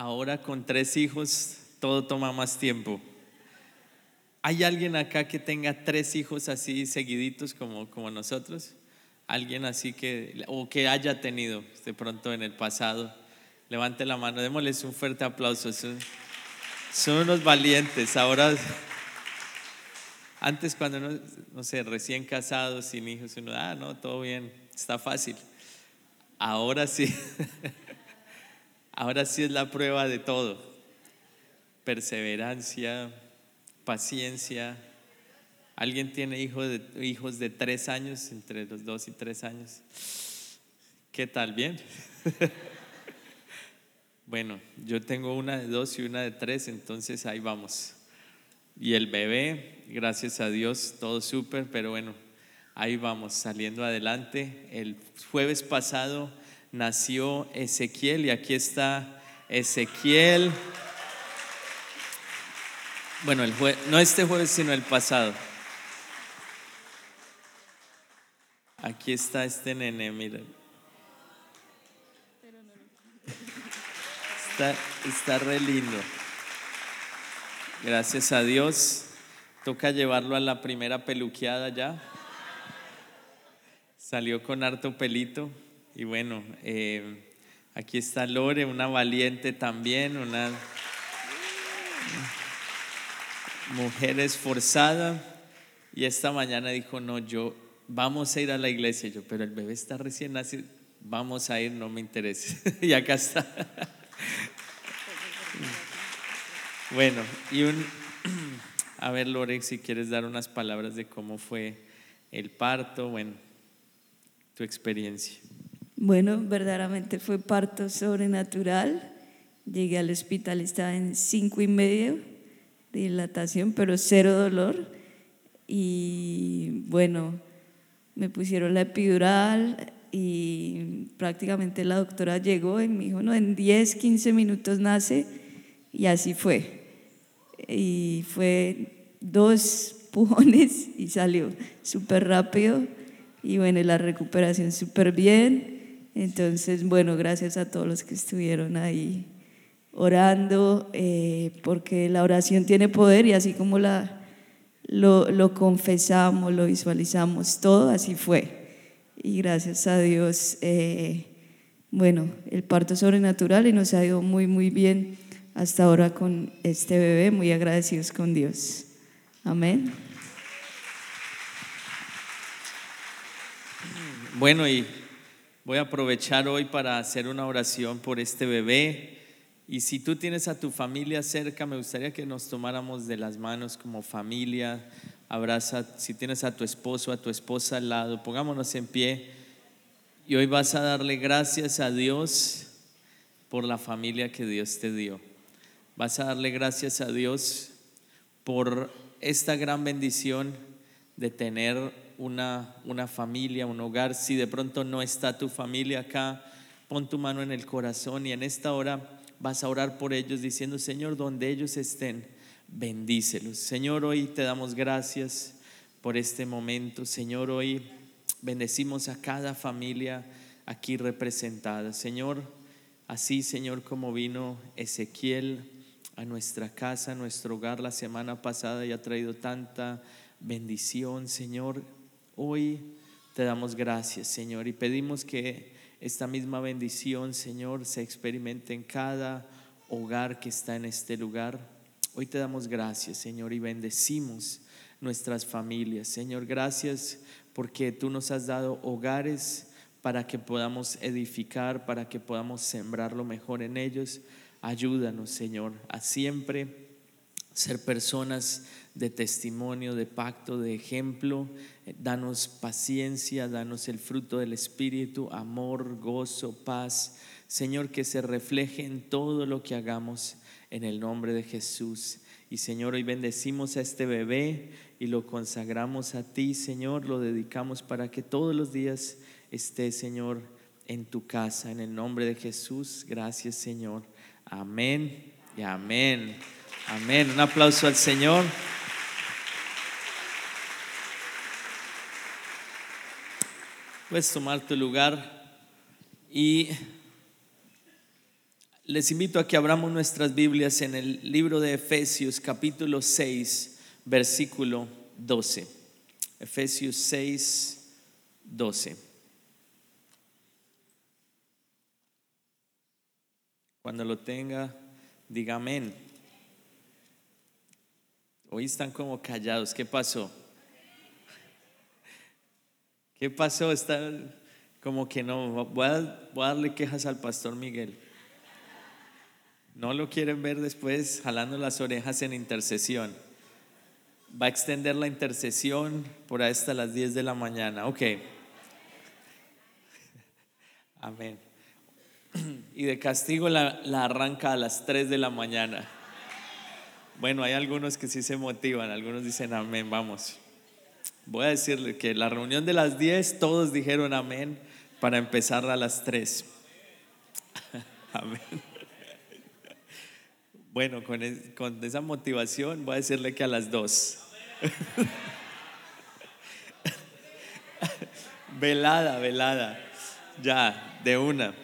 ahora con tres hijos todo toma más tiempo. ¿Hay alguien acá que tenga tres hijos así seguiditos como, como nosotros? ¿Alguien así que, o que haya tenido de pronto en el pasado? Levante la mano, démosles un fuerte aplauso. Son, son unos valientes. Ahora, antes cuando no, no sé, recién casados, sin hijos, uno, ah, no, todo bien, está fácil. Ahora sí, ahora sí es la prueba de todo. Perseverancia, paciencia. ¿Alguien tiene hijos de, hijos de tres años, entre los dos y tres años? ¿Qué tal? ¿Bien? bueno, yo tengo una de dos y una de tres, entonces ahí vamos. Y el bebé, gracias a Dios, todo súper, pero bueno, ahí vamos, saliendo adelante. El jueves pasado nació Ezequiel y aquí está Ezequiel. Bueno, el no este jueves, sino el pasado. Aquí está este nene, mira. Está, está re lindo. Gracias a Dios. Toca llevarlo a la primera peluqueada ya. Salió con harto pelito. Y bueno, eh, aquí está Lore, una valiente también, una mujer esforzada, y esta mañana dijo, no, yo, vamos a ir a la iglesia, yo, pero el bebé está recién nacido, vamos a ir, no me interesa. y acá está. bueno, y un, a ver, Lore, si quieres dar unas palabras de cómo fue el parto, bueno, tu experiencia. Bueno, verdaderamente fue parto sobrenatural. Llegué al hospital, estaba en cinco y medio dilatación, pero cero dolor. Y bueno, me pusieron la epidural y prácticamente la doctora llegó y me dijo, no, en 10, 15 minutos nace y así fue. Y fue dos pujones y salió súper rápido y bueno, la recuperación súper bien. Entonces, bueno, gracias a todos los que estuvieron ahí orando, eh, porque la oración tiene poder y así como la, lo, confesamos, lo visualizamos, todo así fue. Y gracias a Dios, eh, bueno, el parto sobrenatural y nos ha ido muy, muy bien hasta ahora con este bebé, muy agradecidos con Dios. Amén. Bueno, y voy a aprovechar hoy para hacer una oración por este bebé y si tú tienes a tu familia cerca, me gustaría que nos tomáramos de las manos como familia. Abraza, si tienes a tu esposo, a tu esposa al lado, pongámonos en pie. Y hoy vas a darle gracias a Dios por la familia que Dios te dio. Vas a darle gracias a Dios por esta gran bendición de tener una, una familia, un hogar. Si de pronto no está tu familia acá, pon tu mano en el corazón y en esta hora vas a orar por ellos diciendo, Señor, donde ellos estén, bendícelos. Señor, hoy te damos gracias por este momento. Señor, hoy bendecimos a cada familia aquí representada. Señor, así, Señor, como vino Ezequiel a nuestra casa, a nuestro hogar la semana pasada y ha traído tanta bendición, Señor, hoy te damos gracias, Señor, y pedimos que esta misma bendición, Señor, se experimente en cada hogar que está en este lugar. Hoy te damos gracias, Señor, y bendecimos nuestras familias. Señor, gracias porque tú nos has dado hogares para que podamos edificar, para que podamos sembrar lo mejor en ellos. Ayúdanos, Señor, a siempre ser personas de testimonio, de pacto, de ejemplo. Danos paciencia, danos el fruto del Espíritu, amor, gozo, paz. Señor, que se refleje en todo lo que hagamos en el nombre de Jesús. Y Señor, hoy bendecimos a este bebé y lo consagramos a ti, Señor, lo dedicamos para que todos los días esté, Señor, en tu casa. En el nombre de Jesús, gracias, Señor. Amén y amén. Amén. Un aplauso al Señor. Puedes tomar tu lugar y Les invito a que abramos nuestras Biblias en el libro de Efesios capítulo 6, versículo 12. Efesios 6, 12. Cuando lo tenga, diga amén. Hoy están como callados. ¿Qué pasó? ¿Qué pasó? Está como que no. Voy a, darle quejas al pastor Miguel. No lo quieren ver después jalando las orejas en intercesión. Va a extender la intercesión por hasta las 10 de la mañana. Ok. Amén. Y de castigo la, la arranca a las 3 de la mañana. Bueno, hay algunos que sí se motivan, algunos dicen amén, vamos. Voy a decirle que la reunión de las 10 todos dijeron amén para empezar a las 3. Amén. Bueno, con, esa motivación voy a decirle que a las 2. velada, velada. Ya, de una.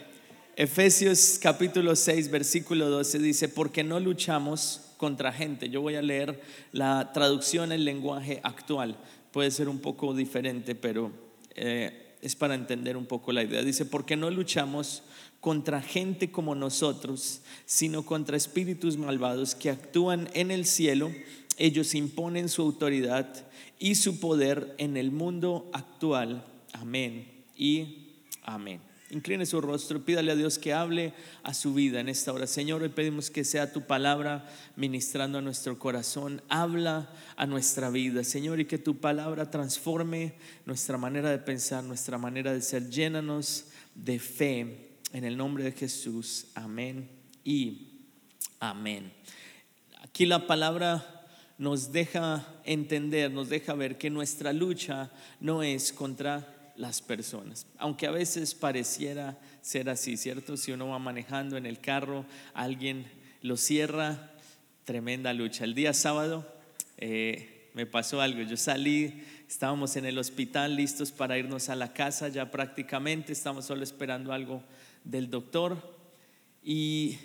Efesios capítulo 6, versículo 12 dice, porque no luchamos contra gente. Yo voy a leer la traducción en lenguaje actual. Puede ser un poco diferente, pero eh, es para entender un poco la idea. Dice, porque no luchamos contra gente como nosotros, sino contra espíritus malvados que actúan en el cielo. Ellos imponen su autoridad y su poder en el mundo actual. Amén y amén. Incline su rostro, pídale a Dios que hable a su vida en esta hora. Señor, hoy pedimos que sea tu palabra ministrando a nuestro corazón. Habla a nuestra vida, Señor, y que tu palabra transforme nuestra manera de pensar, nuestra manera de ser. Llénanos de fe en el nombre de Jesús. Amén y amén. Aquí la palabra nos deja entender, nos deja ver que nuestra lucha no es contra las personas. Aunque a veces pareciera ser así, ¿cierto? Si uno va manejando en el carro, alguien lo cierra, tremenda lucha. El día sábado eh, me pasó algo, yo salí, estábamos en el hospital listos para irnos a la casa ya prácticamente, estamos solo esperando algo del doctor y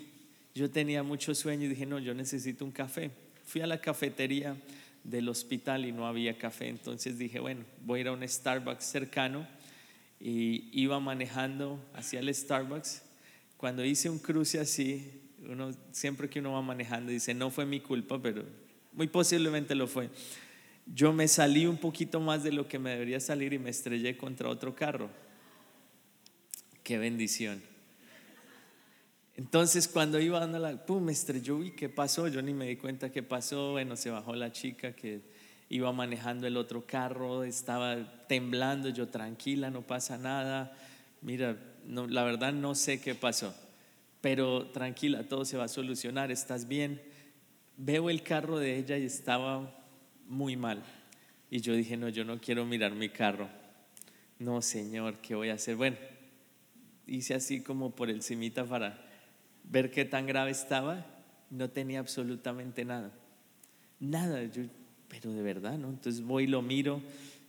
yo tenía mucho sueño y dije, no, yo necesito un café. Fui a la cafetería del hospital y no había café. Entonces dije, bueno, voy a ir a un Starbucks cercano y iba manejando hacia el Starbucks. Cuando hice un cruce así, uno, siempre que uno va manejando dice, no fue mi culpa, pero muy posiblemente lo fue. Yo me salí un poquito más de lo que me debería salir y me estrellé contra otro carro. Qué bendición. Entonces cuando iba dando la, pum, me estrelló y qué pasó, yo ni me di cuenta qué pasó, bueno, se bajó la chica que iba manejando el otro carro, estaba temblando, yo tranquila, no pasa nada, mira, no, la verdad no sé qué pasó, pero tranquila, todo se va a solucionar, estás bien. Veo el carro de ella y estaba muy mal. Y yo dije, no, yo no quiero mirar mi carro. No, Señor, ¿qué voy a hacer? Bueno, hice así como por el cimita para ver qué tan grave estaba, no tenía absolutamente nada. Nada, yo, pero de verdad, ¿no? Entonces voy lo miro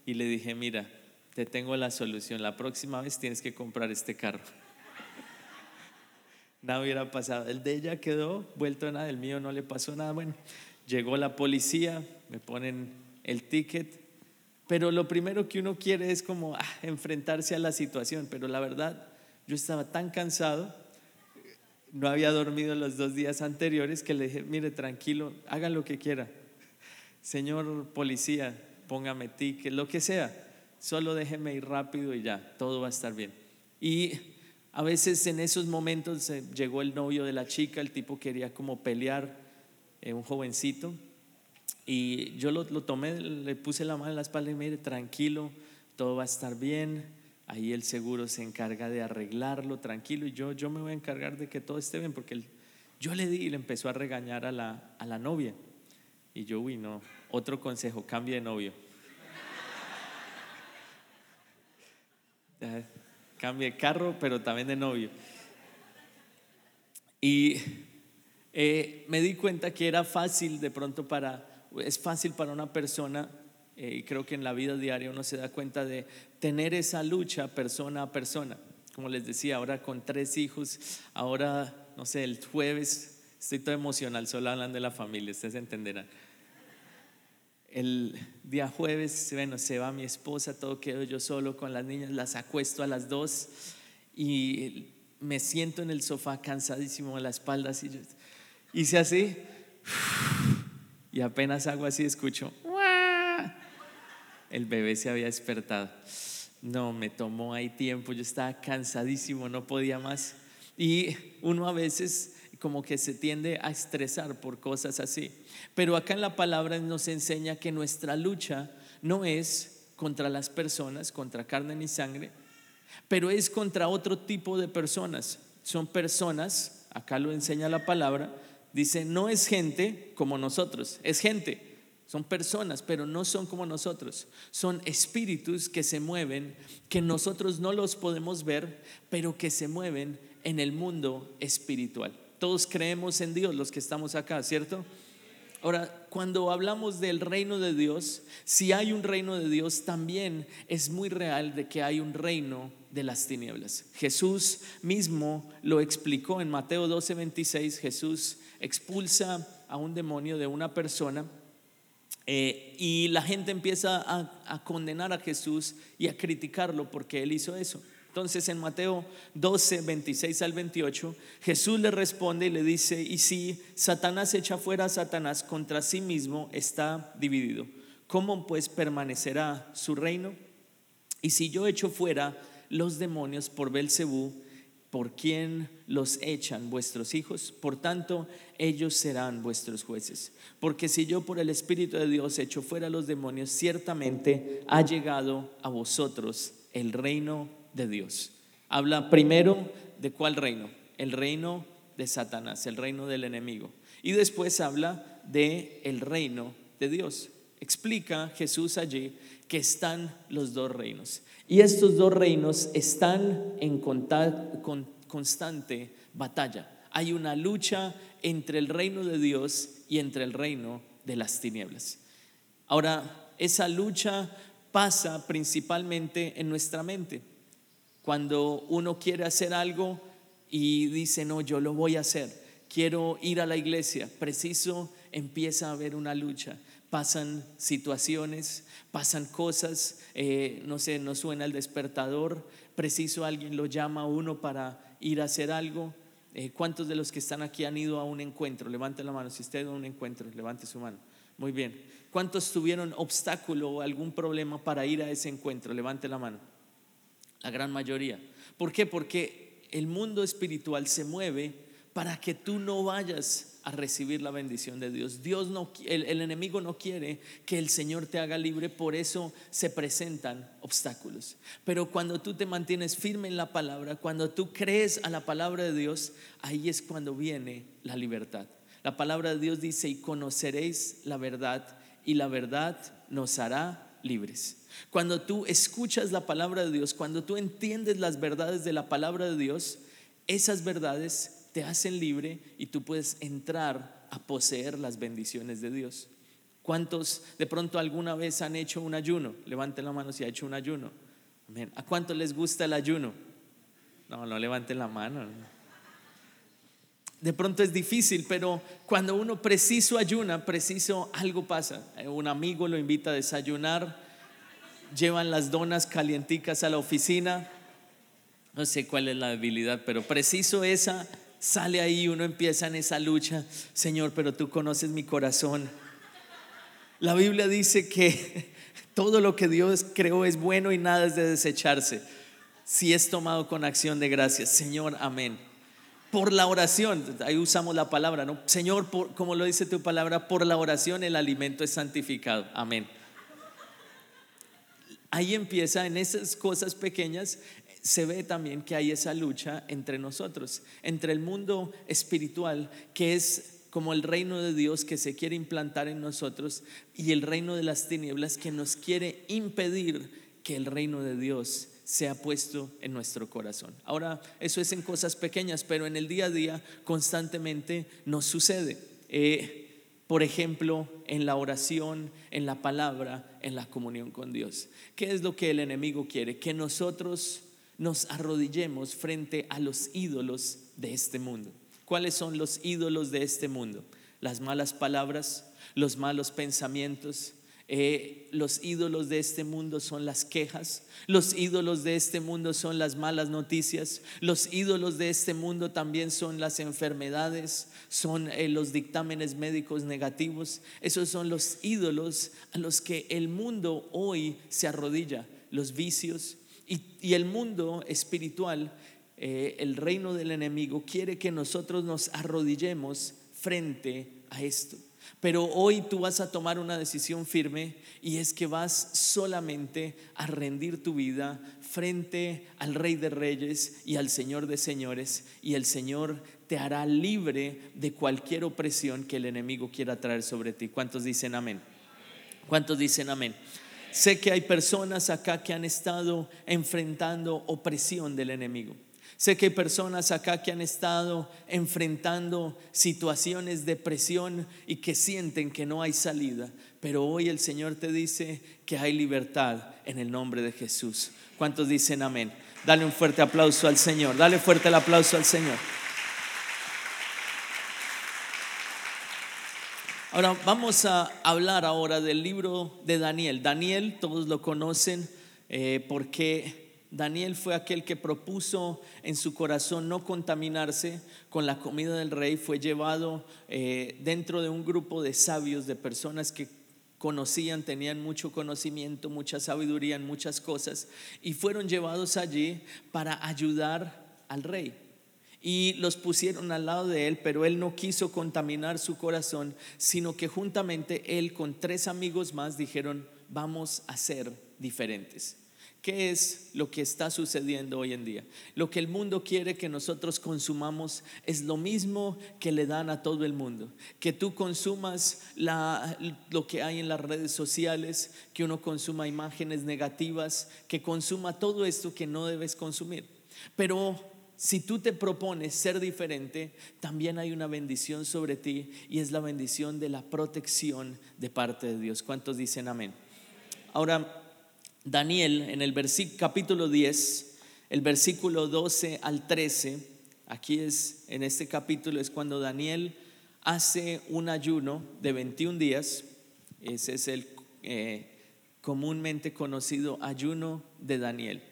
y le dije, mira, te tengo la solución, la próxima vez tienes que comprar este carro. nada hubiera pasado. El de ella quedó vuelto nada, el mío no le pasó nada. Bueno, llegó la policía, me ponen el ticket, pero lo primero que uno quiere es como ah, enfrentarse a la situación, pero la verdad, yo estaba tan cansado no había dormido los dos días anteriores que le dije, mire, tranquilo, haga lo que quiera. Señor policía, póngame ticket, lo que sea, solo déjeme ir rápido y ya, todo va a estar bien. Y a veces en esos momentos llegó el novio de la chica, el tipo quería como pelear, eh, un jovencito, y yo lo, lo tomé, le puse la mano en la espalda y me dije, tranquilo, todo va a estar bien ahí el seguro se encarga de arreglarlo, tranquilo, y yo, yo me voy a encargar de que todo esté bien, porque yo le di y le empezó a regañar a la, a la novia. Y yo, uy, no, otro consejo, cambie de novio. cambie de carro, pero también de novio. Y eh, me di cuenta que era fácil de pronto para, es fácil para una persona eh, y creo que en la vida diaria uno se da cuenta de tener esa lucha persona a persona. Como les decía, ahora con tres hijos, ahora no sé, el jueves, estoy todo emocional solo hablando de la familia, ustedes entenderán. El día jueves, bueno, se va mi esposa, todo quedo yo solo con las niñas, las acuesto a las dos y me siento en el sofá cansadísimo de la espalda, así hice así y apenas hago así escucho, el bebé se había despertado. No, me tomó ahí tiempo, yo estaba cansadísimo, no podía más. Y uno a veces como que se tiende a estresar por cosas así. Pero acá en la palabra nos enseña que nuestra lucha no es contra las personas, contra carne ni sangre, pero es contra otro tipo de personas. Son personas, acá lo enseña la palabra, dice, no es gente como nosotros, es gente. Son personas, pero no son como nosotros. Son espíritus que se mueven, que nosotros no los podemos ver, pero que se mueven en el mundo espiritual. Todos creemos en Dios, los que estamos acá, ¿cierto? Ahora, cuando hablamos del reino de Dios, si hay un reino de Dios, también es muy real de que hay un reino de las tinieblas. Jesús mismo lo explicó en Mateo 12, 26. Jesús expulsa a un demonio de una persona eh, y la gente empieza a, a condenar a Jesús y a criticarlo porque él hizo eso. Entonces en Mateo 12, 26 al 28, Jesús le responde y le dice, y si Satanás echa fuera a Satanás contra sí mismo, está dividido. ¿Cómo pues permanecerá su reino? Y si yo echo fuera los demonios por Belcebú, ¿por quién los echan vuestros hijos? Por tanto, ellos serán vuestros jueces. Porque si yo por el Espíritu de Dios echo fuera los demonios, ciertamente ha llegado a vosotros el reino de Dios. Habla primero de cuál reino? El reino de Satanás, el reino del enemigo. Y después habla de el reino de Dios. Explica Jesús allí que están los dos reinos. Y estos dos reinos están en constante batalla. Hay una lucha entre el reino de Dios y entre el reino de las tinieblas. Ahora, esa lucha pasa principalmente en nuestra mente. Cuando uno quiere hacer algo y dice, no, yo lo voy a hacer, quiero ir a la iglesia, preciso empieza a haber una lucha. Pasan situaciones, pasan cosas, eh, no sé, no suena el despertador, preciso alguien lo llama a uno para ir a hacer algo. Eh, ¿Cuántos de los que están aquí han ido a un encuentro? Levanten la mano. Si usted va a un encuentro, levante su mano. Muy bien. ¿Cuántos tuvieron obstáculo o algún problema para ir a ese encuentro? Levante la mano la gran mayoría. ¿Por qué? Porque el mundo espiritual se mueve para que tú no vayas a recibir la bendición de Dios. Dios no, el, el, enemigo no quiere que el Señor te haga libre, por eso se presentan obstáculos. Pero cuando tú te mantienes firme en la palabra, cuando tú crees a la palabra de Dios, ahí es cuando viene la libertad. La palabra de Dios dice, y conoceréis la verdad, y la verdad nos hará libres. Cuando tú escuchas la palabra de Dios, cuando tú entiendes las verdades de la palabra de Dios, esas verdades te hacen libre y tú puedes entrar a poseer las bendiciones de Dios. ¿Cuántos de pronto alguna vez han hecho un ayuno? Levanten la mano si ha hecho un ayuno. ¿A cuántos les gusta el ayuno? No, no levanten la mano. De pronto es difícil, pero cuando uno preciso ayuna, preciso algo pasa. Un amigo lo invita a desayunar, llevan las donas calienticas a la oficina. No sé cuál es la debilidad, pero preciso esa, sale ahí, uno empieza en esa lucha. Señor, pero tú conoces mi corazón. La Biblia dice que todo lo que Dios creó es bueno y nada es de desecharse. Si es tomado con acción de gracias. Señor, amén. Por la oración, ahí usamos la palabra, ¿no? Señor, como lo dice tu palabra, por la oración el alimento es santificado. Amén ahí empieza, en esas cosas pequeñas, se ve también que hay esa lucha entre nosotros, entre el mundo espiritual, que es como el reino de Dios que se quiere implantar en nosotros, y el reino de las tinieblas que nos quiere impedir que el reino de Dios sea puesto en nuestro corazón. Ahora, eso es en cosas pequeñas, pero en el día a día constantemente nos sucede. Eh, por ejemplo, en la oración, en la palabra, en la comunión con Dios. ¿Qué es lo que el enemigo quiere? Que nosotros nos arrodillemos frente a los ídolos de este mundo. ¿Cuáles son los ídolos de este mundo? Las malas palabras, los malos pensamientos, eh, los ídolos de este mundo son las quejas, los ídolos de este mundo son las malas noticias, los ídolos de este mundo también son las enfermedades, son eh, los dictámenes médicos negativos. Esos son los ídolos a los que el mundo hoy se arrodilla, los vicios. Y, el mundo espiritual, eh, el reino del enemigo, quiere que nosotros nos arrodillemos frente a esto. Pero hoy tú vas a tomar una decisión firme y es que vas solamente a rendir tu vida frente al Rey de Reyes y al Señor de Señores y el Señor te hará libre de cualquier opresión que el enemigo quiera traer sobre ti. ¿Cuántos dicen amén? ¿Cuántos dicen amén? Sé que hay personas acá que han estado enfrentando opresión del enemigo. Sé que hay personas acá que han estado enfrentando situaciones de presión y que sienten que no hay salida, pero hoy el Señor te dice que hay libertad en el nombre de Jesús. ¿Cuántos dicen amén? Dale un fuerte aplauso al Señor, dale fuerte el aplauso al Señor. Ahora vamos a hablar ahora del libro de Daniel. Daniel, todos lo conocen eh, porque Daniel fue aquel que propuso en su corazón no contaminarse con la comida del rey, fue llevado eh, dentro de un grupo de sabios, de personas que conocían, tenían mucho conocimiento, mucha sabiduría en muchas cosas, y fueron llevados allí para ayudar al rey. Y los pusieron al lado de él, pero él no quiso contaminar su corazón, sino que juntamente él con tres amigos más dijeron, vamos a ser diferentes. ¿Qué es lo que está sucediendo hoy en día? Lo que el mundo quiere que nosotros consumamos es lo mismo que le dan a todo el mundo. Que tú consumas lo que hay en las redes sociales, que uno consuma imágenes negativas, que consuma todo esto que no debes consumir. Pero si tú te propones ser diferente, también hay una bendición sobre ti y es la bendición de la protección de parte de Dios. ¿Cuántos dicen amén? Ahora, Daniel en el capítulo 10, el versículo 12 al 13, aquí es, en este capítulo es cuando Daniel hace un ayuno de 21 días, ese es el eh, comúnmente conocido ayuno de Daniel.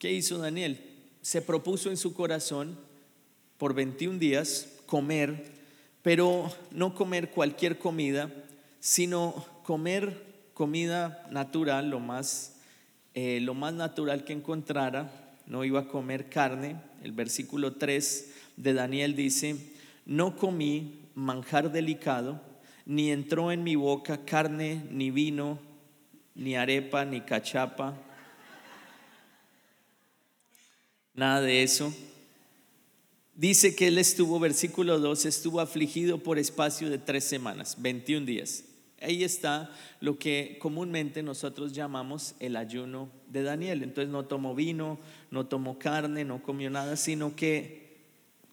¿Qué hizo Daniel? Se propuso en su corazón por 21 días comer, pero no comer cualquier comida, sino comer comida natural, lo más, eh, lo más natural que encontrara, no iba a comer carne. El versículo 3 de Daniel dice, no comí manjar delicado, ni entró en mi boca carne, ni vino, ni arepa, ni cachapa, nada de eso. Dice que él estuvo, versículo 2, estuvo afligido por espacio de tres semanas, 21 días. Ahí está lo que comúnmente nosotros llamamos el ayuno de Daniel. Entonces no tomó vino, no tomó carne, no comió nada, sino que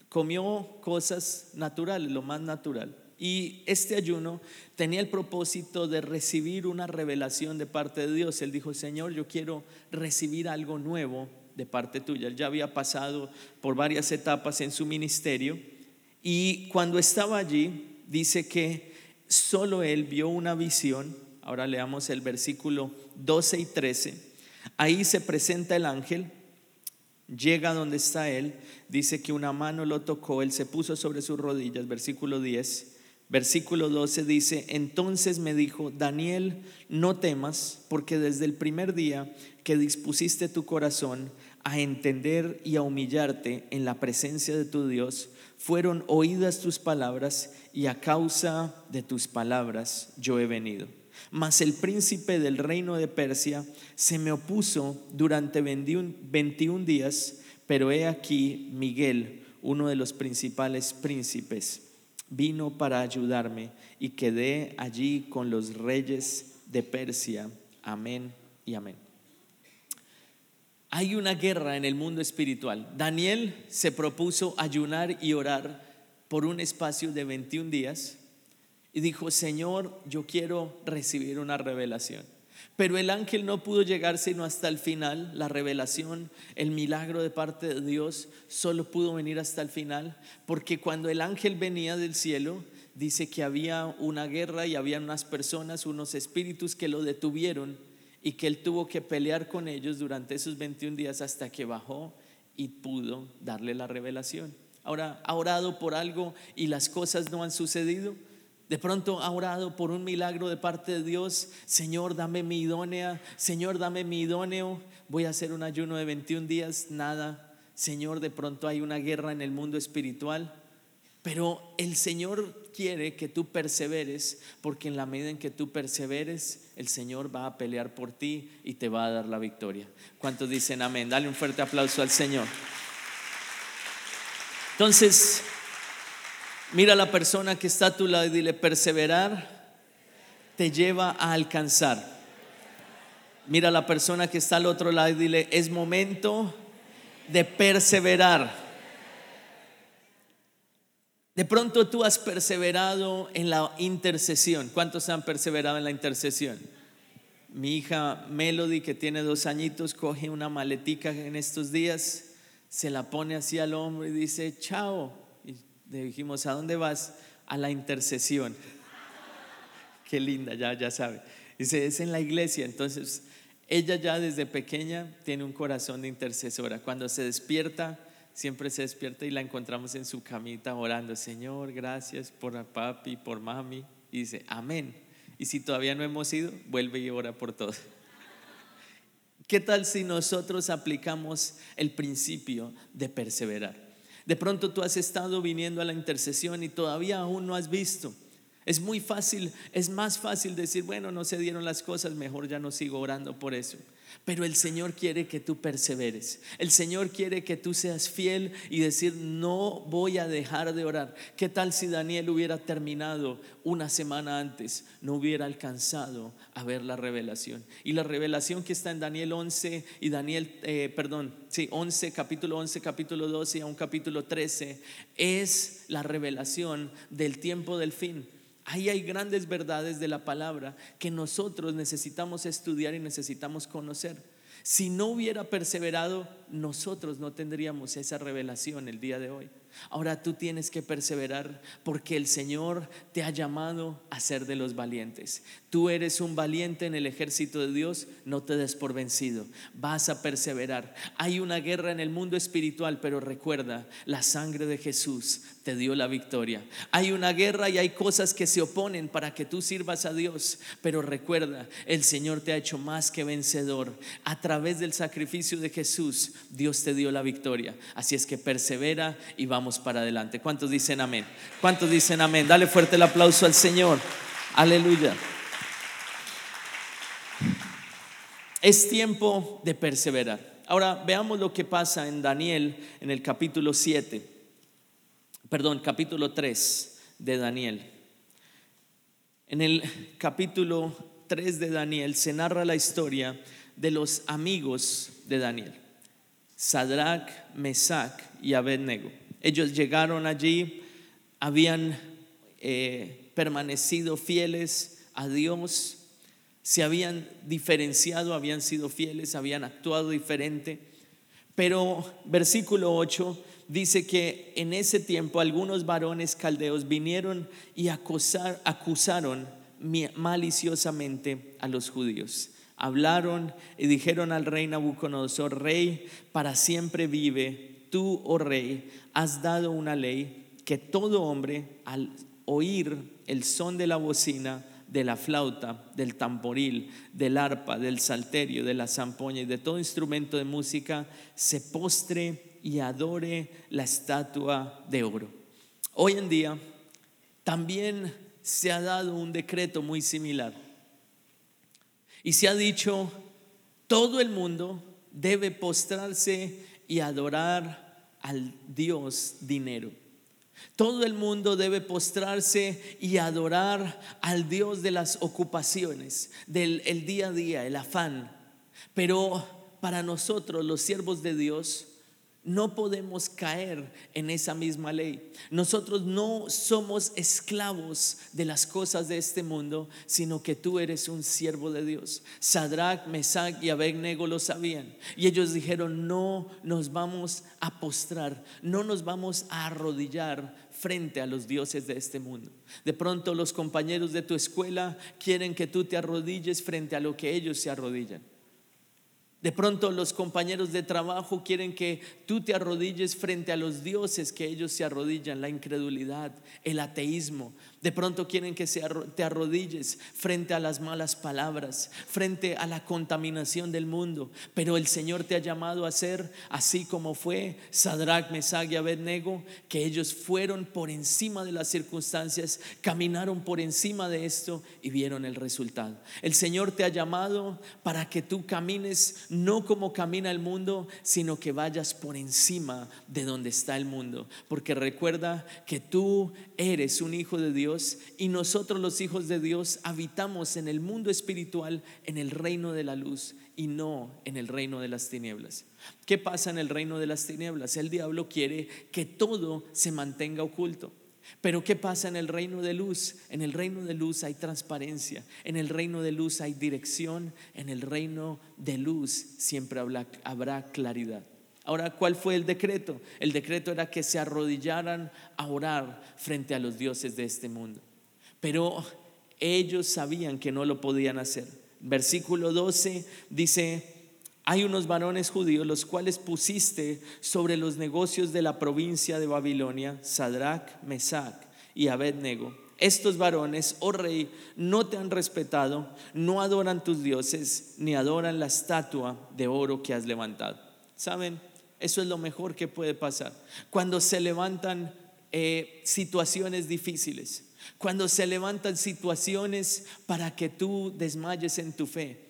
comió cosas naturales, lo más natural. Y este ayuno tenía el propósito de recibir una revelación de parte de Dios. Él dijo, Señor, yo quiero recibir algo nuevo de parte tuya. Él ya había pasado por varias etapas en su ministerio y cuando estaba allí, dice que solo él vio una visión. Ahora leamos el versículo 12 y 13. Ahí se presenta el ángel, llega donde está él, dice que una mano lo tocó, él se puso sobre sus rodillas, versículo 10. Versículo 12 dice, entonces me dijo, Daniel, no temas, porque desde el primer día que dispusiste tu corazón a entender y a humillarte en la presencia de tu Dios, fueron oídas tus palabras y a causa de tus palabras yo he venido. Mas el príncipe del reino de Persia se me opuso durante 21 días, pero he aquí Miguel, uno de los principales príncipes, vino para ayudarme y quedé allí con los reyes de Persia. Amén y amén. Hay una guerra en el mundo espiritual. Daniel se propuso ayunar y orar por un espacio de 21 días y dijo, Señor, yo quiero recibir una revelación. Pero el ángel no pudo llegar sino hasta el final, la revelación, el milagro de parte de Dios solo pudo venir hasta el final, porque cuando el ángel venía del cielo, dice que había una guerra y había unas personas, unos espíritus que lo detuvieron y que él tuvo que pelear con ellos durante esos 21 días hasta que bajó y pudo darle la revelación. Ahora, ¿ha orado por algo y las cosas no han sucedido? De pronto ha orado por un milagro de parte de Dios. Señor, dame mi idónea. Señor, dame mi idóneo. Voy a hacer un ayuno de 21 días. Nada. Señor, de pronto hay una guerra en el mundo espiritual. Pero el Señor quiere que tú perseveres, porque en la medida en que tú perseveres, el Señor va a pelear por ti y te va a dar la victoria. ¿Cuántos dicen amén? Dale un fuerte aplauso al Señor. Entonces, Mira a la persona que está a tu lado y dile, perseverar te lleva a alcanzar. Mira a la persona que está al otro lado y dile, es momento de perseverar. De pronto tú has perseverado en la intercesión. ¿Cuántos han perseverado en la intercesión? Mi hija Melody, que tiene dos añitos, coge una maletica en estos días, se la pone así al hombro y dice, chao, le dijimos, ¿a dónde vas? A la intercesión. Qué linda, ya, ya sabe. Dice, es en la iglesia. Entonces, ella ya desde pequeña tiene un corazón de intercesora. Cuando se despierta, siempre se despierta y la encontramos en su camita orando, Señor, gracias por papi, por mami. Y dice, amén. Y si todavía no hemos ido, vuelve y ora por todos. ¿Qué tal si nosotros aplicamos el principio de perseverar? De pronto tú has estado viniendo a la intercesión y todavía aún no has visto. Es muy fácil, es más fácil decir, bueno, no se dieron las cosas, mejor ya no sigo orando por eso. Pero el Señor quiere que tú perseveres. El Señor quiere que tú seas fiel y decir, no voy a dejar de orar. ¿Qué tal si Daniel hubiera terminado una semana antes? No hubiera alcanzado a ver la revelación. Y la revelación que está en Daniel 11 y Daniel, eh, perdón, sí, 11, capítulo 11, capítulo 12 y a un capítulo 13, es la revelación del tiempo del fin Ahí hay grandes verdades de la palabra que nosotros necesitamos estudiar y necesitamos conocer. Si no hubiera perseverado, nosotros no tendríamos esa revelación el día de hoy. Ahora tú tienes que perseverar porque el Señor te ha llamado a ser de los valientes. Tú eres un valiente en el ejército de Dios, no te des por vencido. Vas a perseverar. Hay una guerra en el mundo espiritual, pero recuerda, la sangre de Jesús te dio la victoria. Hay una guerra y hay cosas que se oponen para que tú sirvas a Dios, pero recuerda, el Señor te ha hecho más que vencedor. A través del sacrificio de Jesús, Dios te dio la victoria. Así es que persevera y vamos para adelante. ¿Cuántos dicen amén? ¿Cuántos dicen amén? Dale fuerte el aplauso al Señor. Aleluya. Es tiempo de perseverar. Ahora veamos lo que pasa en Daniel en el capítulo 7, perdón, capítulo 3 de Daniel. En el capítulo 3 de Daniel se narra la historia de los amigos de Daniel, Sadrach, Mesach y Abednego. Ellos llegaron allí, habían eh, permanecido fieles a Dios, se habían diferenciado, habían sido fieles, habían actuado diferente. Pero versículo 8 dice que en ese tiempo algunos varones caldeos vinieron y acusaron maliciosamente a los judíos. Hablaron y dijeron al rey Nabucodonosor, rey, para siempre vive tú, oh rey, has dado una ley que todo hombre al oír el son de la bocina, de la flauta, del tamboril, del arpa, del salterio, de la zampoña y de todo instrumento de música, se postre y adore la estatua de oro. Hoy en día también se ha dado un decreto muy similar. Y se ha dicho, todo el mundo debe postrarse y adorar al Dios dinero. Todo el mundo debe postrarse y adorar al Dios de las ocupaciones, del el día a día, el afán. Pero para nosotros, los siervos de Dios, No podemos caer en esa misma ley. Nosotros no somos esclavos de las cosas de este mundo, sino que tú eres un siervo de Dios. Sadrach, Mesach y Abednego lo sabían. Y ellos dijeron, no nos vamos a postrar, no nos vamos a arrodillar frente a los dioses de este mundo. De pronto los compañeros de tu escuela quieren que tú te arrodilles frente a lo que ellos se arrodillan. De pronto los compañeros de trabajo quieren que tú te arrodilles frente a los dioses que ellos se arrodillan, la incredulidad, el ateísmo, de pronto quieren que te arrodilles frente a las malas palabras, frente a la contaminación del mundo. Pero el Señor te ha llamado a ser así como fue Sadrach, Mesach y Abednego, que ellos fueron por encima de las circunstancias, caminaron por encima de esto y vieron el resultado. El Señor te ha llamado para que tú camines no como camina el mundo, sino que vayas por encima de donde está el mundo. Porque recuerda que tú eres un hijo de Dios y nosotros los hijos de Dios habitamos en el mundo espiritual, en el reino de la luz y no en el reino de las tinieblas. ¿Qué pasa en el reino de las tinieblas? El diablo quiere que todo se mantenga oculto. Pero ¿qué pasa en el reino de luz? En el reino de luz hay transparencia, en el reino de luz hay dirección, en el reino de luz siempre habrá, claridad. Ahora, ¿cuál fue el decreto? El decreto era que se arrodillaran a orar frente a los dioses de este mundo. Pero ellos sabían que no lo podían hacer. Versículo 12 dice, hay unos varones judíos los cuales pusiste sobre los negocios de la provincia de Babilonia, Sadrach, Mesach y Abednego. Estos varones, oh rey, no te han respetado, no adoran tus dioses, ni adoran la estatua de oro que has levantado. ¿Saben? Eso es lo mejor que puede pasar. Cuando se levantan eh, situaciones difíciles, cuando se levantan situaciones para que tú desmayes en tu fe,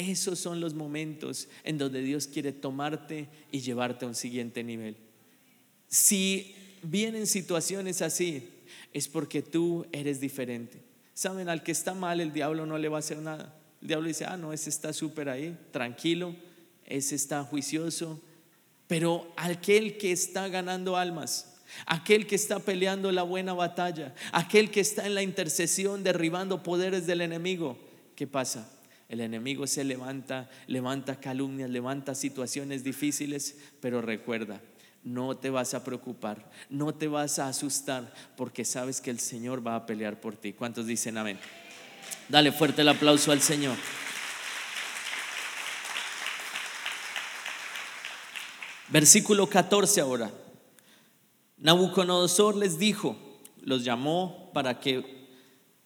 esos son los momentos en donde Dios quiere tomarte y llevarte a un siguiente nivel. Si vienen situaciones así, es porque tú eres diferente. Saben, al que está mal, el diablo no le va a hacer nada. El diablo dice, ah, no, ese está súper ahí, tranquilo, ese está juicioso, pero aquel que está ganando almas, aquel que está peleando la buena batalla, aquel que está en la intercesión derribando poderes del enemigo, ¿qué pasa? El enemigo se levanta, levanta calumnias, levanta situaciones difíciles, pero recuerda, no te vas a preocupar, no te vas a asustar, porque sabes que el Señor va a pelear por ti. ¿Cuántos dicen amén? Dale fuerte el aplauso al Señor. Versículo 14 ahora. Nabucodonosor les dijo, los llamó para que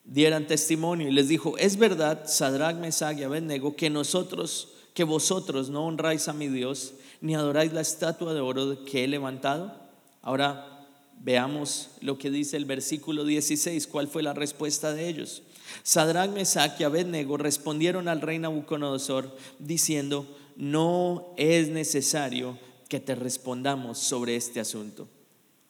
dieran testimonio y les dijo, es verdad, Sadrach, Mesach y Abednego, que nosotros, que vosotros no honráis a mi Dios, ni adoráis la estatua de oro que he levantado. Ahora veamos lo que dice el versículo 16, cuál fue la respuesta de ellos. Sadrach, Mesach y Abednego respondieron al rey Nabucodonosor diciendo, no es necesario que te respondamos sobre este asunto.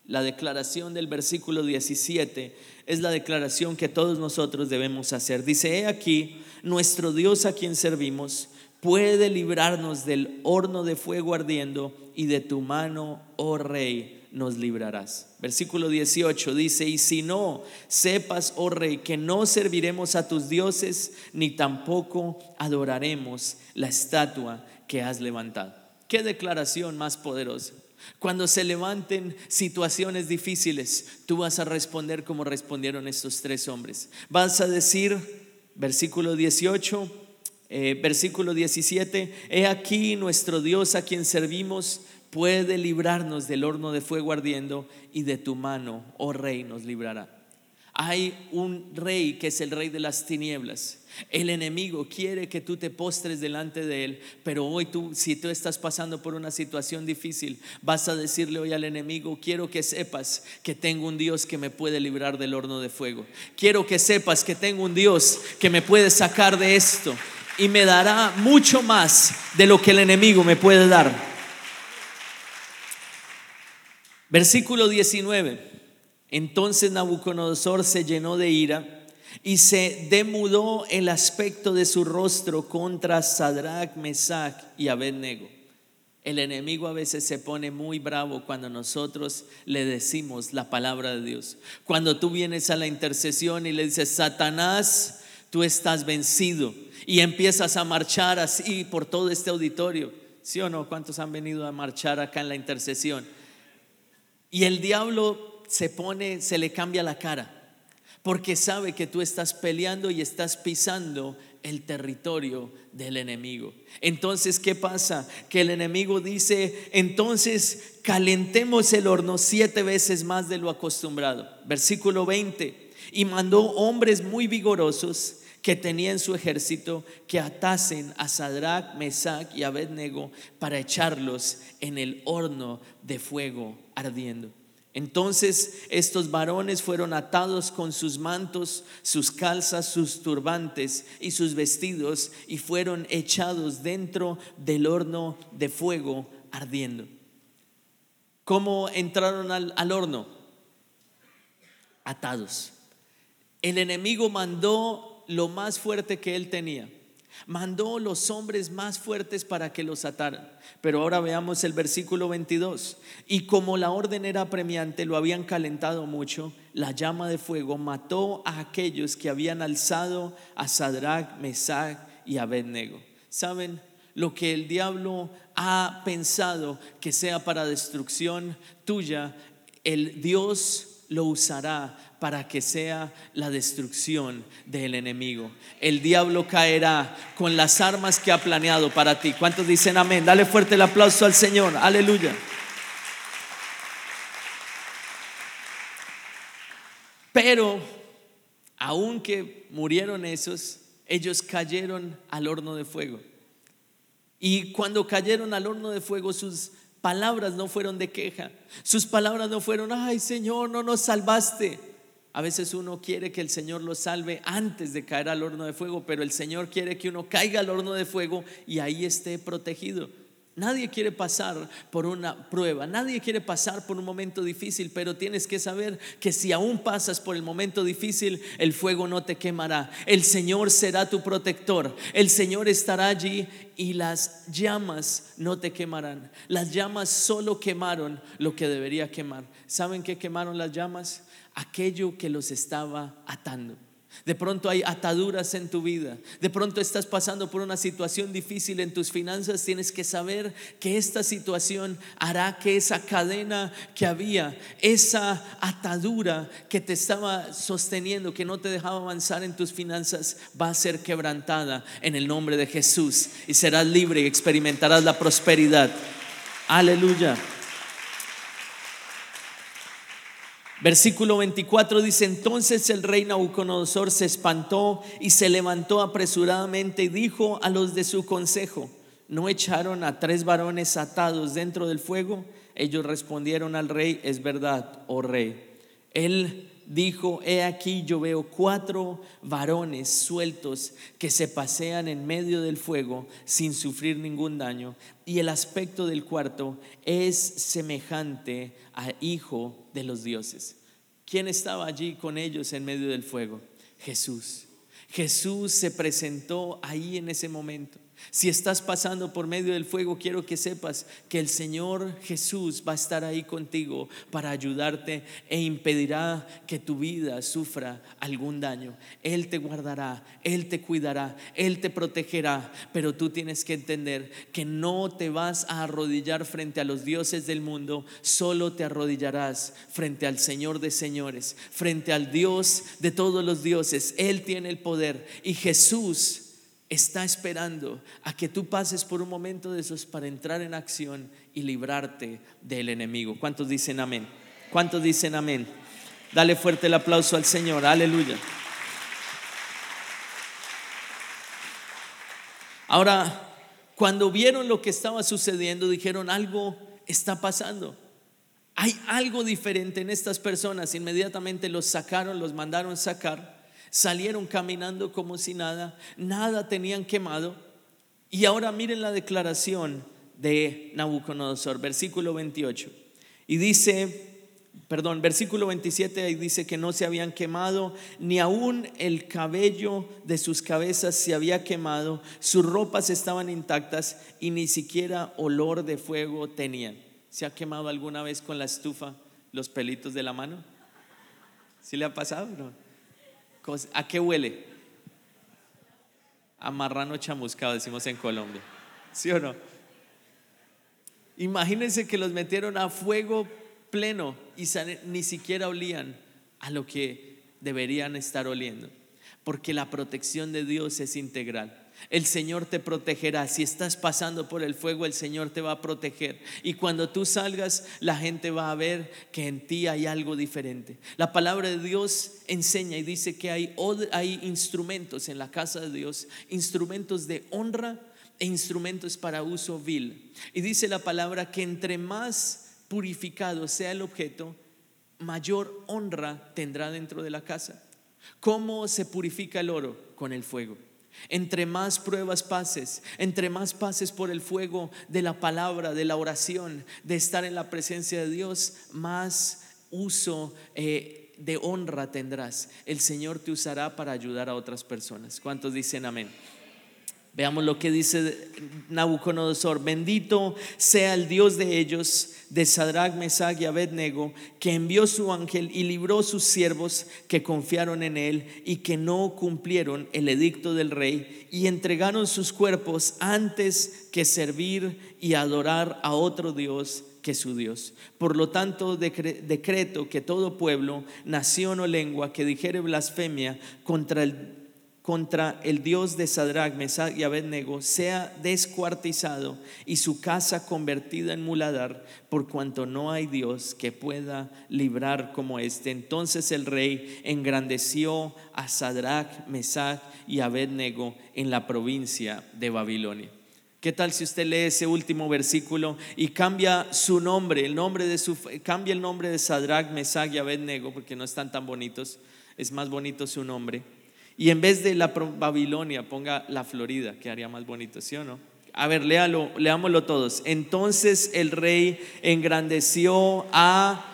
La declaración del versículo 17 es la declaración que todos nosotros debemos hacer. Dice, he aquí, nuestro Dios a quien servimos puede librarnos del horno de fuego ardiendo y de tu mano, oh rey, nos librarás. Versículo 18 dice, y si no, sepas, oh rey, que no serviremos a tus dioses, ni tampoco adoraremos la estatua que has levantado. Qué declaración más poderosa. Cuando se levanten situaciones difíciles, tú vas a responder como respondieron estos tres hombres. Vas a decir, versículo 18, eh, versículo 17, he aquí nuestro Dios a quien servimos puede librarnos del horno de fuego ardiendo y de tu mano, oh rey, nos librará. Hay un rey que es el rey de las tinieblas. El enemigo quiere que tú te postres delante de él, pero hoy tú, si tú estás pasando por una situación difícil, vas a decirle hoy al enemigo, quiero que sepas que tengo un Dios que me puede librar del horno de fuego. Quiero que sepas que tengo un Dios que me puede sacar de esto y me dará mucho más de lo que el enemigo me puede dar. Versículo 19. Entonces Nabucodonosor se llenó de ira y se demudó el aspecto de su rostro contra Sadrach, Mesach y Abednego. El enemigo a veces se pone muy bravo cuando nosotros le decimos la palabra de Dios. Cuando tú vienes a la intercesión y le dices, Satanás, tú estás vencido y empiezas a marchar así por todo este auditorio. ¿Sí o no? ¿Cuántos han venido a marchar acá en la intercesión? Y el diablo se pone, se le cambia la cara, porque sabe que tú estás peleando y estás pisando el territorio del enemigo. Entonces, ¿qué pasa? Que el enemigo dice, entonces calentemos el horno siete veces más de lo acostumbrado. Versículo 20. Y mandó hombres muy vigorosos que tenía en su ejército que atasen a Sadrach, Mesach y Abednego para echarlos en el horno de fuego ardiendo. Entonces estos varones fueron atados con sus mantos, sus calzas, sus turbantes y sus vestidos y fueron echados dentro del horno de fuego ardiendo. ¿Cómo entraron al, al horno? Atados. El enemigo mandó lo más fuerte que él tenía Mandó los hombres más fuertes para que los ataran. Pero ahora veamos el versículo 22. Y como la orden era premiante, lo habían calentado mucho, la llama de fuego mató a aquellos que habían alzado a Sadrach, Mesach y Abednego. ¿Saben? Lo que el diablo ha pensado que sea para destrucción tuya, el Dios lo usará para que sea la destrucción del enemigo. El diablo caerá con las armas que ha planeado para ti. ¿Cuántos dicen amén? Dale fuerte el aplauso al Señor. Aleluya. Pero, aunque murieron esos, ellos cayeron al horno de fuego. Y cuando cayeron al horno de fuego, sus palabras no fueron de queja. Sus palabras no fueron, ay Señor, no nos salvaste. A veces uno quiere que el Señor lo salve antes de caer al horno de fuego, pero el Señor quiere que uno caiga al horno de fuego y ahí esté protegido. Nadie quiere pasar por una prueba, nadie quiere pasar por un momento difícil, pero tienes que saber que si aún pasas por el momento difícil, el fuego no te quemará. El Señor será tu protector, el Señor estará allí y las llamas no te quemarán. Las llamas solo quemaron lo que debería quemar. ¿Saben qué quemaron las llamas? aquello que los estaba atando. De pronto hay ataduras en tu vida. De pronto estás pasando por una situación difícil en tus finanzas. Tienes que saber que esta situación hará que esa cadena que había, esa atadura que te estaba sosteniendo, que no te dejaba avanzar en tus finanzas, va a ser quebrantada en el nombre de Jesús. Y serás libre y experimentarás la prosperidad. Aleluya. Versículo 24 dice, entonces el rey Nabucodonosor se espantó y se levantó apresuradamente y dijo a los de su consejo, ¿no echaron a tres varones atados dentro del fuego? Ellos respondieron al rey, es verdad, oh rey. Él dijo, he aquí yo veo cuatro varones sueltos que se pasean en medio del fuego sin sufrir ningún daño, y el aspecto del cuarto es semejante a hijo de los dioses. ¿Quién estaba allí con ellos en medio del fuego? Jesús. Jesús se presentó ahí en ese momento. Si estás pasando por medio del fuego, quiero que sepas que el Señor Jesús va a estar ahí contigo para ayudarte e impedirá que tu vida sufra algún daño. Él te guardará, Él te cuidará, Él te protegerá, pero tú tienes que entender que no te vas a arrodillar frente a los dioses del mundo, solo te arrodillarás frente al Señor de señores, frente al Dios de todos los dioses. Él tiene el poder y Jesús está esperando a que tú pases por un momento de esos para entrar en acción y librarte del enemigo. ¿Cuántos dicen amén? ¿Cuántos dicen amén? Dale fuerte el aplauso al Señor, aleluya. Ahora, cuando vieron lo que estaba sucediendo, dijeron, algo está pasando. Hay algo diferente en estas personas. Inmediatamente los sacaron, los mandaron sacar salieron caminando como si nada, nada tenían quemado. Y ahora miren la declaración de Nabucodonosor, versículo 28. Y dice, perdón, versículo 27 ahí dice que no se habían quemado, ni aún el cabello de sus cabezas se había quemado, sus ropas estaban intactas y ni siquiera olor de fuego tenían. ¿Se ha quemado alguna vez con la estufa los pelitos de la mano? ¿Sí le ha pasado? ¿A qué huele? A marrano chamuscado, decimos en Colombia. ¿Sí o no? Imagínense que los metieron a fuego pleno y ni siquiera olían a lo que deberían estar oliendo, porque la protección de Dios es integral. El Señor te protegerá. Si estás pasando por el fuego, el Señor te va a proteger. Y cuando tú salgas, la gente va a ver que en ti hay algo diferente. La palabra de Dios enseña y dice que hay, hay instrumentos en la casa de Dios, instrumentos de honra e instrumentos para uso vil. Y dice la palabra que entre más purificado sea el objeto, mayor honra tendrá dentro de la casa. ¿Cómo se purifica el oro? Con el fuego. Entre más pruebas pases, entre más pases por el fuego de la palabra, de la oración, de estar en la presencia de Dios, más uso eh, de honra tendrás. El Señor te usará para ayudar a otras personas. ¿Cuántos dicen amén? Veamos lo que dice Nabucodonosor. Bendito sea el Dios de ellos, de Sadrach, Mesach y Abednego, que envió su ángel y libró sus siervos que confiaron en él y que no cumplieron el edicto del rey y entregaron sus cuerpos antes que servir y adorar a otro Dios que su Dios. Por lo tanto, decreto que todo pueblo, nación o lengua que dijere blasfemia contra el contra el Dios de Sadrach, Mesach y Abednego sea descuartizado y su casa convertida en muladar, por cuanto no hay Dios que pueda librar como este. Entonces el rey engrandeció a Sadrach, Mesach y Abednego en la provincia de Babilonia. ¿Qué tal si usted lee ese último versículo y cambia su nombre, el nombre de su cambia el nombre de Sadrach, Mesach y Abednego porque no están tan bonitos, es más bonito su nombre? Y en vez de la Babilonia, ponga la Florida, que haría más bonito, ¿sí o no? A ver, léalo, leámoslo todos. Entonces el rey engrandeció a,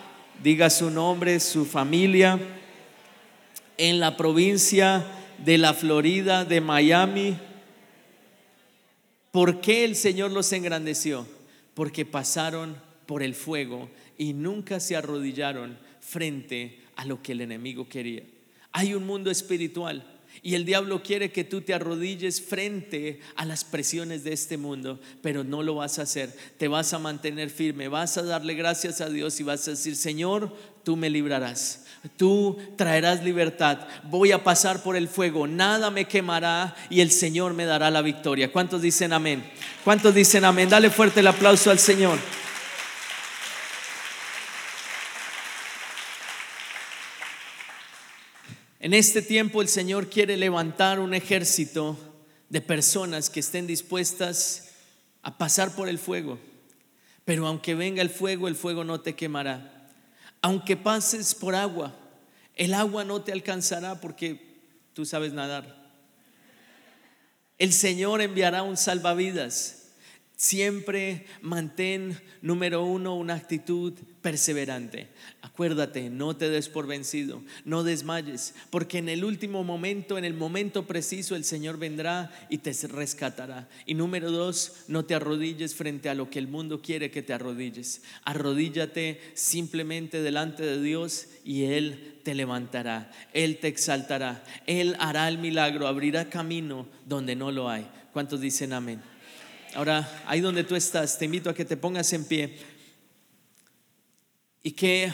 diga su nombre, su familia, en la provincia de la Florida, de Miami. ¿Por qué el Señor los engrandeció? Porque pasaron por el fuego y nunca se arrodillaron frente a lo que el enemigo quería. Hay un mundo espiritual y el diablo quiere que tú te arrodilles frente a las presiones de este mundo, pero no lo vas a hacer. Te vas a mantener firme, vas a darle gracias a Dios y vas a decir, Señor, tú me librarás. Tú traerás libertad. Voy a pasar por el fuego. Nada me quemará y el Señor me dará la victoria. ¿Cuántos dicen amén? ¿Cuántos dicen amén? Dale fuerte el aplauso al Señor. En este tiempo el Señor quiere levantar un ejército de personas que estén dispuestas a pasar por el fuego. Pero aunque venga el fuego, el fuego no te quemará. Aunque pases por agua, el agua no te alcanzará porque tú sabes nadar. El Señor enviará un salvavidas Siempre mantén, número uno, una actitud perseverante. Acuérdate, no te des por vencido, no desmayes, porque en el último momento, en el momento preciso, el Señor vendrá y te rescatará. Y número dos, no te arrodilles frente a lo que el mundo quiere que te arrodilles. Arrodíllate simplemente delante de Dios y Él te levantará, Él te exaltará, Él hará el milagro, abrirá camino donde no lo hay. ¿Cuántos dicen amén? Ahora, ahí donde tú estás, te invito a que te pongas en pie y que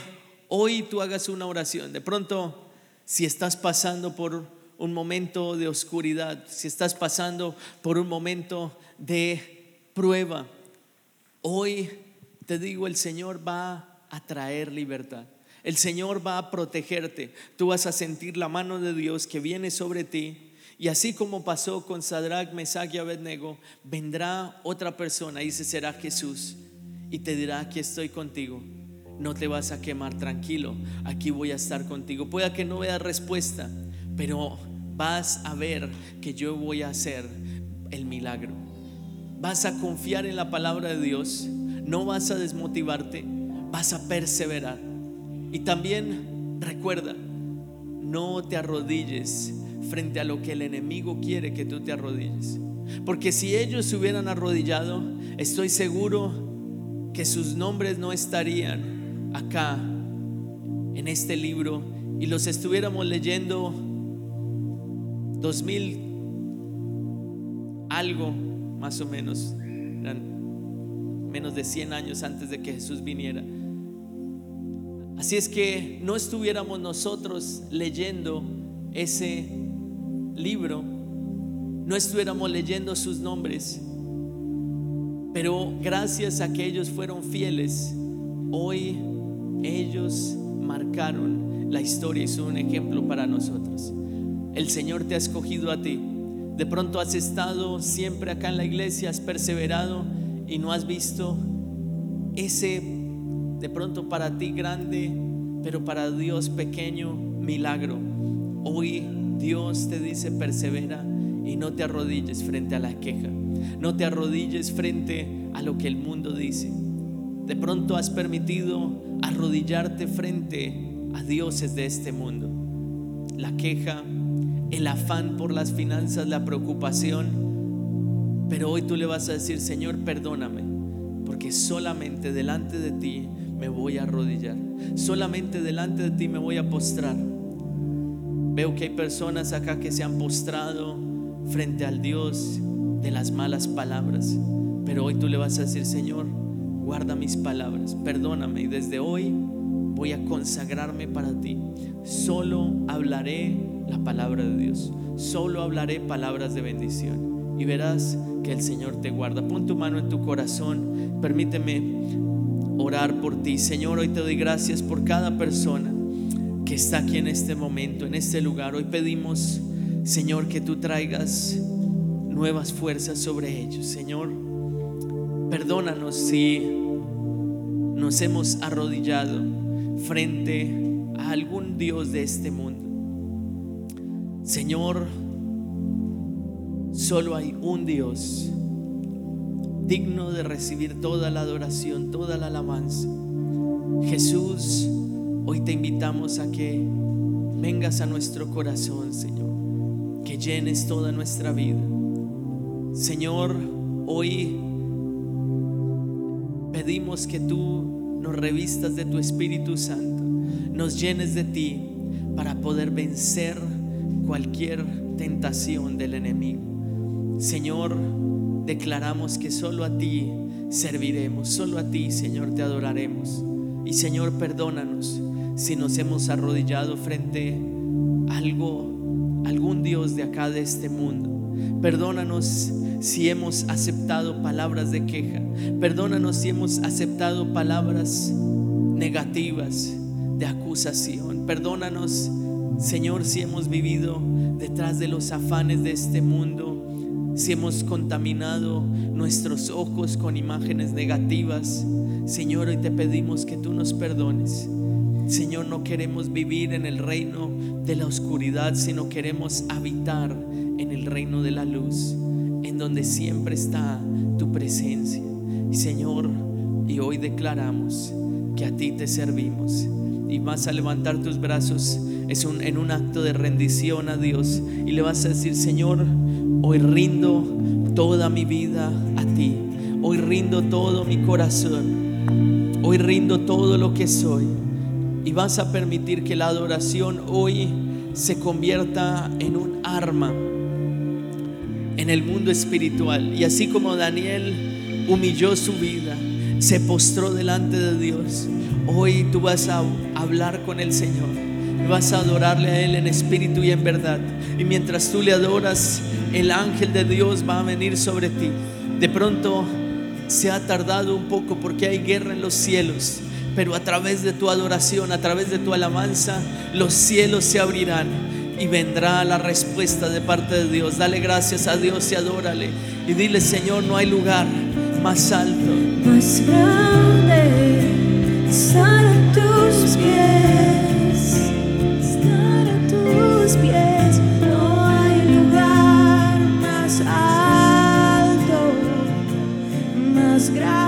hoy tú hagas una oración. De pronto, si estás pasando por un momento de oscuridad, si estás pasando por un momento de prueba, hoy te digo, el Señor va a traer libertad. El Señor va a protegerte. Tú vas a sentir la mano de Dios que viene sobre ti y así como pasó con Sadrach, Mesach y Abednego, vendrá otra persona y ese será Jesús y te dirá, aquí estoy contigo. No te vas a quemar, tranquilo, aquí voy a estar contigo. Pueda que no veas respuesta, pero vas a ver que yo voy a hacer el milagro. Vas a confiar en la palabra de Dios, no vas a desmotivarte, vas a perseverar. Y también recuerda, no te arrodilles frente a lo que el enemigo quiere que tú te arrodilles. Porque si ellos se hubieran arrodillado, estoy seguro que sus nombres no estarían acá en este libro y los estuviéramos leyendo dos mil algo más o menos, menos de 100 años antes de que Jesús viniera. Así es que no estuviéramos nosotros leyendo ese libro, no estuviéramos leyendo sus nombres, pero gracias a que ellos fueron fieles, hoy ellos marcaron la historia y son un ejemplo para nosotros. El Señor te ha escogido a ti. De pronto has estado siempre acá en la iglesia, has perseverado y no has visto ese de pronto para ti grande, pero para Dios pequeño milagro. Hoy Dios te dice persevera y no te arrodilles frente a la queja. No te arrodilles frente a lo que el mundo dice. De pronto has permitido arrodillarte frente a dioses de este mundo. La queja, el afán por las finanzas, la preocupación. Pero hoy tú le vas a decir, Señor, perdóname, porque solamente delante de ti me voy a arrodillar. Solamente delante de ti me voy a postrar. Veo que hay personas acá que se han postrado frente al Dios de las malas palabras. Pero hoy tú le vas a decir, Señor, guarda mis palabras, perdóname y desde hoy voy a consagrarme para ti. Solo hablaré la palabra de Dios. Solo hablaré palabras de bendición. Y verás que el Señor te guarda. Pon tu mano en tu corazón. Permíteme orar por ti. Señor, hoy te doy gracias por cada persona que está aquí en este momento, en este lugar. Hoy pedimos, Señor, que tú traigas nuevas fuerzas sobre ellos. Señor, perdónanos si nos hemos arrodillado frente a algún Dios de este mundo. Señor, solo hay un Dios digno de recibir toda la adoración, toda la alabanza. Jesús, hoy te invitamos a que vengas a nuestro corazón, Señor, que llenes toda nuestra vida. Señor, hoy pedimos que tú nos revistas de tu Espíritu Santo, nos llenes de ti para poder vencer cualquier tentación del enemigo. Señor, declaramos que solo a ti serviremos, solo a ti, Señor, te adoraremos. Y Señor, perdónanos si nos hemos arrodillado frente a algo, algún Dios de acá de este mundo. Perdónanos si hemos aceptado palabras de queja. Perdónanos si hemos aceptado palabras negativas de acusación. Perdónanos Señor, si hemos vivido detrás de los afanes de este mundo, si hemos contaminado nuestros ojos con imágenes negativas, Señor, hoy te pedimos que tú nos perdones. Señor, no queremos vivir en el reino de la oscuridad, sino queremos habitar en el reino de la luz, en donde siempre está tu presencia. Señor, y hoy declaramos que a ti te servimos. Y vas a levantar tus brazos es en un acto de rendición a Dios. Y le vas a decir, Señor, hoy rindo toda mi vida a ti, hoy rindo todo mi corazón, hoy rindo todo lo que soy y vas a permitir que la adoración hoy se convierta en un arma en el mundo espiritual y así como Daniel humilló su vida, se postró delante de Dios, hoy tú vas a hablar con el Señor vas a adorarle a Él en espíritu y en verdad. Y mientras tú le adoras, el ángel de Dios va a venir sobre ti. De pronto se ha tardado un poco porque hay guerra en los cielos, pero a través de tu adoración, a través de tu alabanza, los cielos se abrirán y vendrá la respuesta de parte de Dios. Dale gracias a Dios y adórale. Y dile, Señor, no hay lugar más alto. Más grande estar tus pies. Estar tus pies. No hay lugar más alto, más grande.